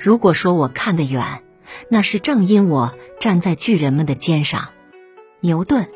如果说我看得远那是正因我站在巨人们的肩上。牛顿